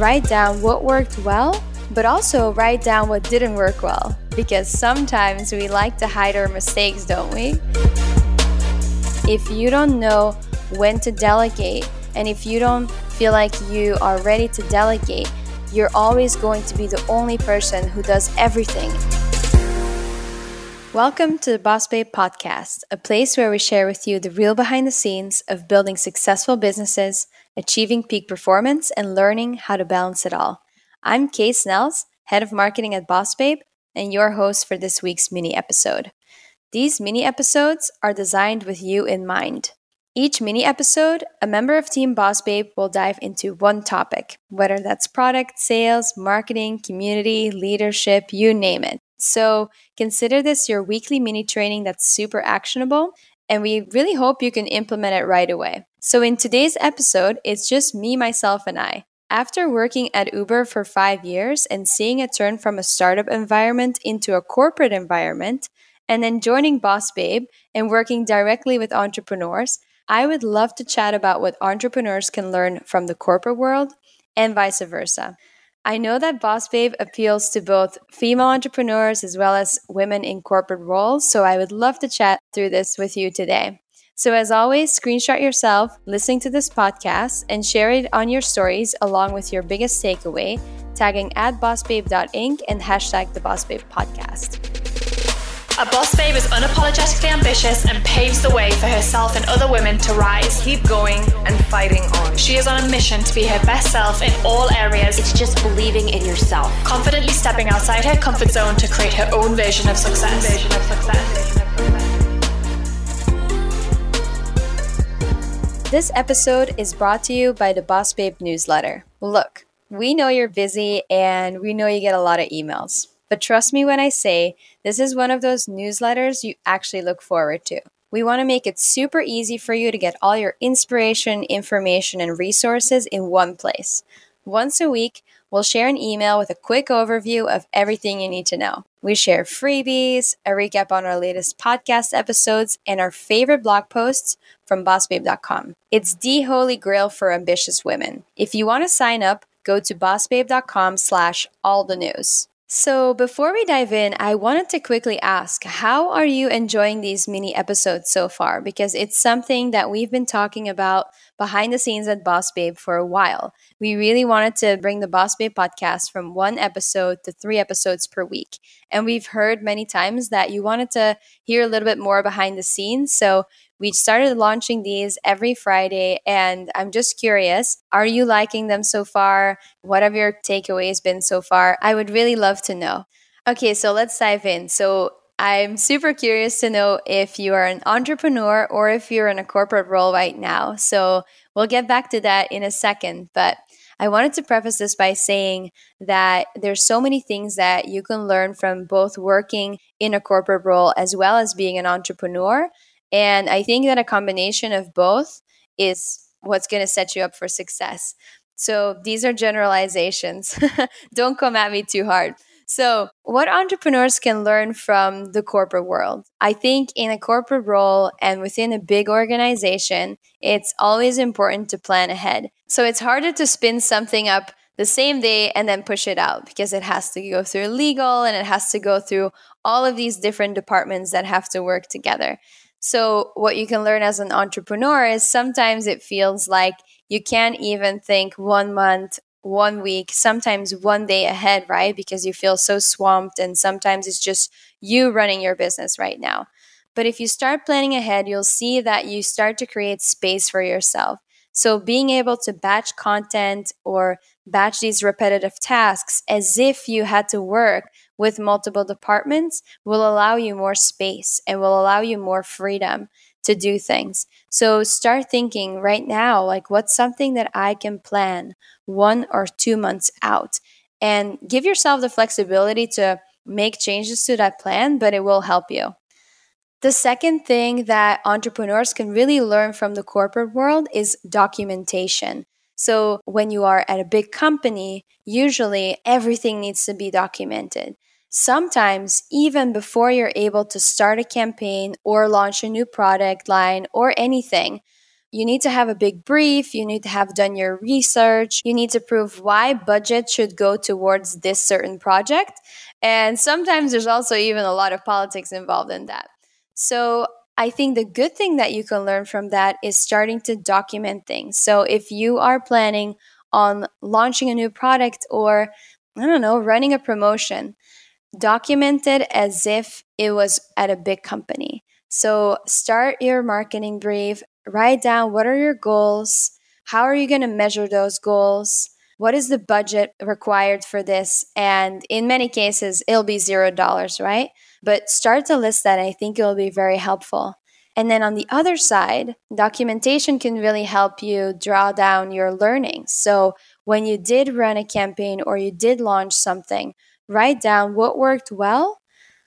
write down what worked well, but also write down what didn't work well. Because sometimes we like to hide our mistakes, don't we? If you don't know when to delegate, and if you don't feel like you are ready to delegate, you're always going to be the only person who does everything. Welcome to the Boss Babe podcast, a place where we share with you the real behind the scenes of building successful businesses, achieving peak performance, and learning how to balance it all. I'm Kay Snels, head of marketing at Boss Babe, and your host for this week's mini episode. These mini episodes are designed with you in mind. Each mini episode, a member of Team Boss Babe will dive into one topic, whether that's product, sales, marketing, community, leadership, you name it. So consider this your weekly mini training that's super actionable, and we really hope you can implement it right away. So, in today's episode, it's just me, myself, and I. After working at Uber for five years and seeing it turn from a startup environment into a corporate environment, and then joining Boss Babe and working directly with entrepreneurs, I would love to chat about what entrepreneurs can learn from the corporate world and vice versa. I know that Boss Babe appeals to both female entrepreneurs as well as women in corporate roles, so I would love to chat through this with you today. So, as always, screenshot yourself listening to this podcast and share it on your stories along with your biggest takeaway, tagging at bossbabe.inc and hashtag the Boss Babe podcast. A boss babe is unapologetically ambitious and paves the way for herself and other women to rise. Keep going and fighting on. She is on a mission to be her best self in all areas. It's just believing in yourself. Confidently stepping outside her comfort zone to create her own version of success. Vision of success. This episode is brought to you by the Boss Babe newsletter. Look, we know you're busy and we know you get a lot of emails. But trust me when I say this is one of those newsletters you actually look forward to. We want to make it super easy for you to get all your inspiration, information, and resources in one place. Once a week, we'll share an email with a quick overview of everything you need to know. We share freebies, a recap on our latest podcast episodes, and our favorite blog posts from bossbabe.com. It's the holy grail for ambitious women. If you want to sign up, go to bossbabe.com slash all the news. So, before we dive in, I wanted to quickly ask how are you enjoying these mini episodes so far? Because it's something that we've been talking about behind the scenes at Boss Babe for a while. We really wanted to bring the Boss Babe podcast from one episode to three episodes per week. And we've heard many times that you wanted to hear a little bit more behind the scenes. So, we started launching these every Friday, and I'm just curious are you liking them so far? What have your takeaways been so far? I would really love to know. Okay, so let's dive in. So, I'm super curious to know if you are an entrepreneur or if you're in a corporate role right now. So, we'll get back to that in a second. But I wanted to preface this by saying that there's so many things that you can learn from both working in a corporate role as well as being an entrepreneur. And I think that a combination of both is what's going to set you up for success. So these are generalizations. Don't come at me too hard. So, what entrepreneurs can learn from the corporate world? I think in a corporate role and within a big organization, it's always important to plan ahead. So, it's harder to spin something up the same day and then push it out because it has to go through legal and it has to go through all of these different departments that have to work together. So, what you can learn as an entrepreneur is sometimes it feels like you can't even think one month, one week, sometimes one day ahead, right? Because you feel so swamped, and sometimes it's just you running your business right now. But if you start planning ahead, you'll see that you start to create space for yourself. So, being able to batch content or batch these repetitive tasks as if you had to work with multiple departments will allow you more space and will allow you more freedom to do things. So start thinking right now like what's something that I can plan one or two months out and give yourself the flexibility to make changes to that plan, but it will help you. The second thing that entrepreneurs can really learn from the corporate world is documentation. So, when you are at a big company, usually everything needs to be documented. Sometimes, even before you're able to start a campaign or launch a new product line or anything, you need to have a big brief, you need to have done your research, you need to prove why budget should go towards this certain project. And sometimes there's also even a lot of politics involved in that. So I think the good thing that you can learn from that is starting to document things. So if you are planning on launching a new product or, I don't know, running a promotion, document it as if it was at a big company. So start your marketing brief, write down what are your goals, how are you going to measure those goals, what is the budget required for this? And in many cases, it'll be zero dollars, right? But start to list that. I think it will be very helpful. And then on the other side, documentation can really help you draw down your learning. So when you did run a campaign or you did launch something, write down what worked well,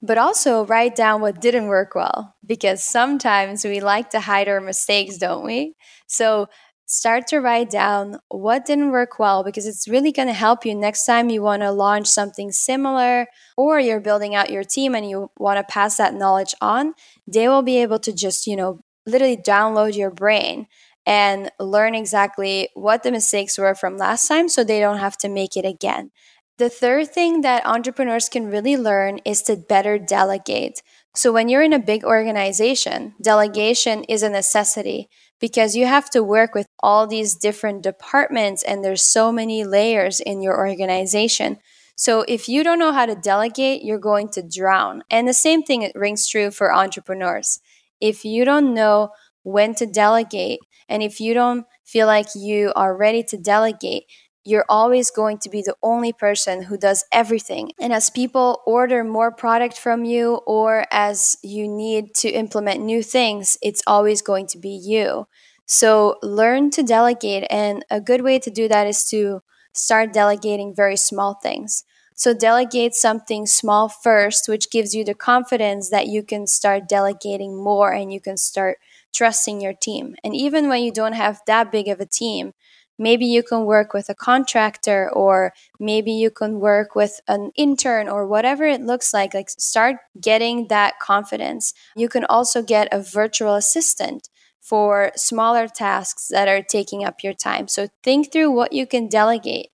but also write down what didn't work well because sometimes we like to hide our mistakes, don't we? So start to write down what didn't work well because it's really going to help you next time you want to launch something similar or you're building out your team and you want to pass that knowledge on they will be able to just you know literally download your brain and learn exactly what the mistakes were from last time so they don't have to make it again the third thing that entrepreneurs can really learn is to better delegate so when you're in a big organization delegation is a necessity because you have to work with all these different departments and there's so many layers in your organization. So if you don't know how to delegate, you're going to drown. And the same thing rings true for entrepreneurs. If you don't know when to delegate and if you don't feel like you are ready to delegate, you're always going to be the only person who does everything. And as people order more product from you or as you need to implement new things, it's always going to be you. So learn to delegate. And a good way to do that is to start delegating very small things. So delegate something small first, which gives you the confidence that you can start delegating more and you can start trusting your team. And even when you don't have that big of a team, maybe you can work with a contractor or maybe you can work with an intern or whatever it looks like like start getting that confidence. You can also get a virtual assistant for smaller tasks that are taking up your time. So think through what you can delegate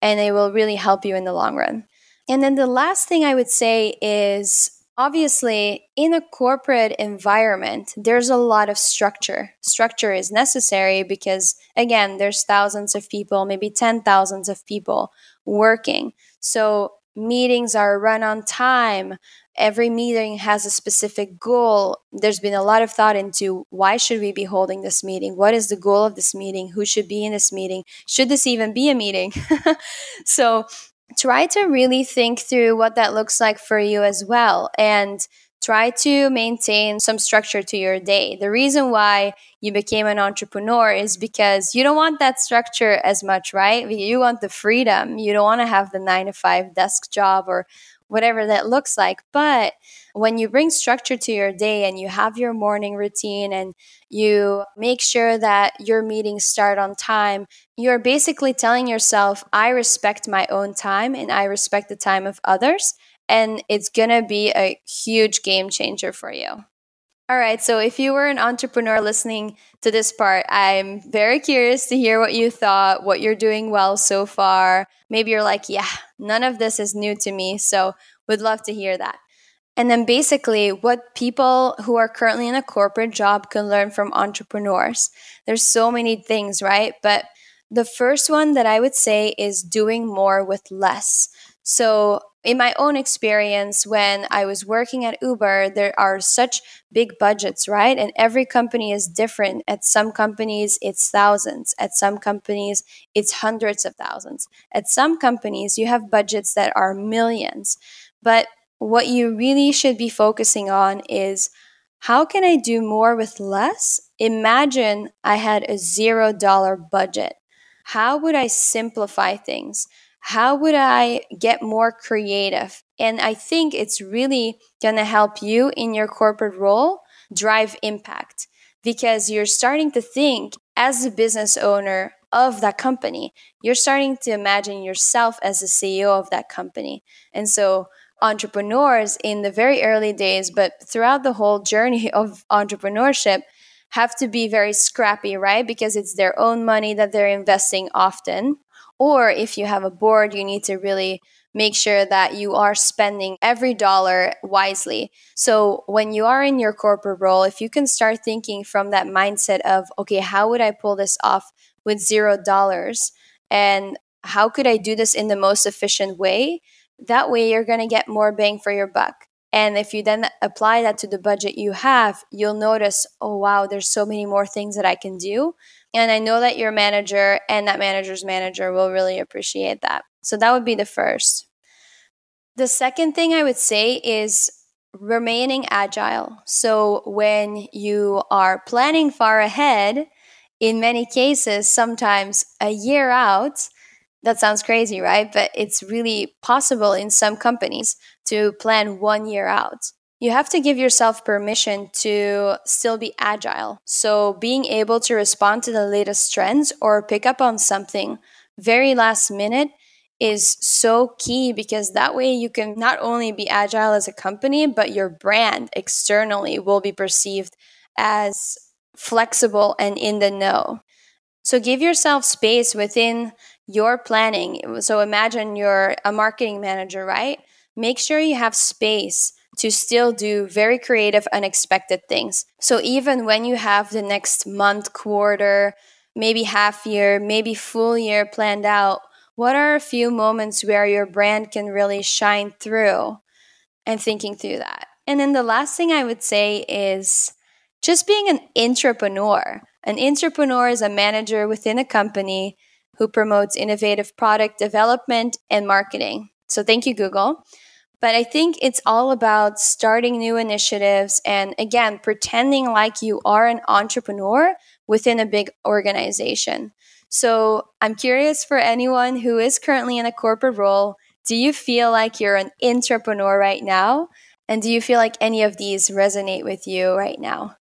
and it will really help you in the long run. And then the last thing i would say is Obviously, in a corporate environment, there's a lot of structure. Structure is necessary because, again, there's thousands of people, maybe 10,000s of people working. So, meetings are run on time. Every meeting has a specific goal. There's been a lot of thought into why should we be holding this meeting? What is the goal of this meeting? Who should be in this meeting? Should this even be a meeting? so, try to really think through what that looks like for you as well and try to maintain some structure to your day. The reason why you became an entrepreneur is because you don't want that structure as much, right? You want the freedom. You don't want to have the nine to five desk job or whatever that looks like. But when you bring structure to your day and you have your morning routine and you make sure that your meetings start on time, you're basically telling yourself, I respect my own time and I respect the time of others. And it's going to be a huge game changer for you. All right. So, if you were an entrepreneur listening to this part, I'm very curious to hear what you thought, what you're doing well so far. Maybe you're like, yeah, none of this is new to me. So, would love to hear that. And then, basically, what people who are currently in a corporate job can learn from entrepreneurs. There's so many things, right? But the first one that I would say is doing more with less. So, in my own experience, when I was working at Uber, there are such big budgets, right? And every company is different. At some companies, it's thousands. At some companies, it's hundreds of thousands. At some companies, you have budgets that are millions. But what you really should be focusing on is how can I do more with less? Imagine I had a zero dollar budget. How would I simplify things? How would I get more creative? And I think it's really going to help you in your corporate role drive impact because you're starting to think as a business owner of that company. You're starting to imagine yourself as the CEO of that company. And so, entrepreneurs in the very early days, but throughout the whole journey of entrepreneurship, have to be very scrappy, right? Because it's their own money that they're investing often. Or if you have a board, you need to really make sure that you are spending every dollar wisely. So when you are in your corporate role, if you can start thinking from that mindset of, okay, how would I pull this off with zero dollars? And how could I do this in the most efficient way? That way, you're going to get more bang for your buck. And if you then apply that to the budget you have, you'll notice, oh, wow, there's so many more things that I can do. And I know that your manager and that manager's manager will really appreciate that. So that would be the first. The second thing I would say is remaining agile. So when you are planning far ahead, in many cases, sometimes a year out, that sounds crazy, right? But it's really possible in some companies to plan one year out. You have to give yourself permission to still be agile. So, being able to respond to the latest trends or pick up on something very last minute is so key because that way you can not only be agile as a company, but your brand externally will be perceived as flexible and in the know. So, give yourself space within your planning. So imagine you're a marketing manager, right? Make sure you have space to still do very creative, unexpected things. So even when you have the next month, quarter, maybe half year, maybe full year planned out, what are a few moments where your brand can really shine through and thinking through that? And then the last thing I would say is just being an intrapreneur. An intrapreneur is a manager within a company who promotes innovative product development and marketing. So thank you, Google. But I think it's all about starting new initiatives and again, pretending like you are an intrapreneur within a big organization. So I'm curious for anyone who is currently in a corporate role, do you feel like you're an intrapreneur right now? And do you feel like any of these resonate with you right now?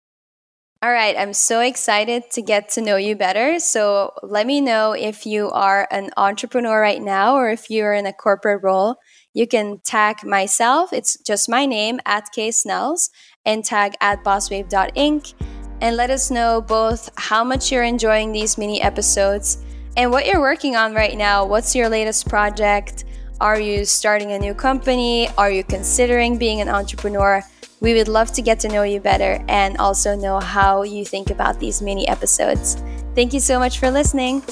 All right, I'm so excited to get to know you better. So let me know if you are an entrepreneur right now or if you're in a corporate role. You can tag myself, it's just my name at Kay Snels, and tag at bossbabe.inc and let us know both how much you're enjoying these mini episodes and what you're working on right now. What's your latest project? Are you starting a new company? Are you considering being an entrepreneur? We would love to get to know you better and also know how you think about these mini episodes. Thank you so much for listening.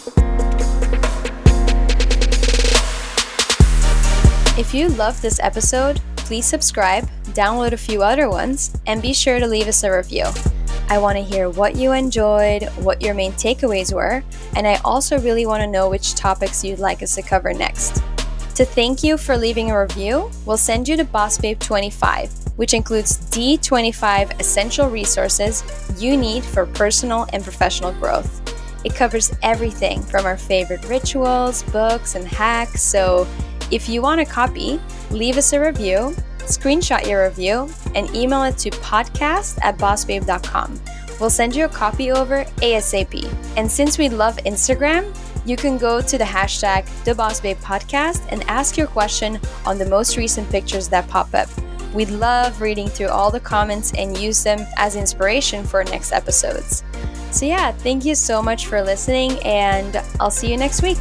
If you love this episode, please subscribe, download a few other ones, and be sure to leave us a review. I want to hear what you enjoyed, what your main takeaways were, and I also really want to know which topics you'd like us to cover next. To thank you for leaving a review, we'll send you to Boss Babe 25 which includes D25 essential resources you need for personal and professional growth. It covers everything from our favorite rituals, books, and hacks. So if you want a copy, leave us a review, screenshot your review, and email it to podcast at bossbabe.com. We'll send you a copy over ASAP. And since we love Instagram, you can go to the hashtag TheBossBabePodcast and ask your question on the most recent pictures that pop up. We love reading through all the comments and use them as inspiration for next episodes. So, yeah, thank you so much for listening, and I'll see you next week.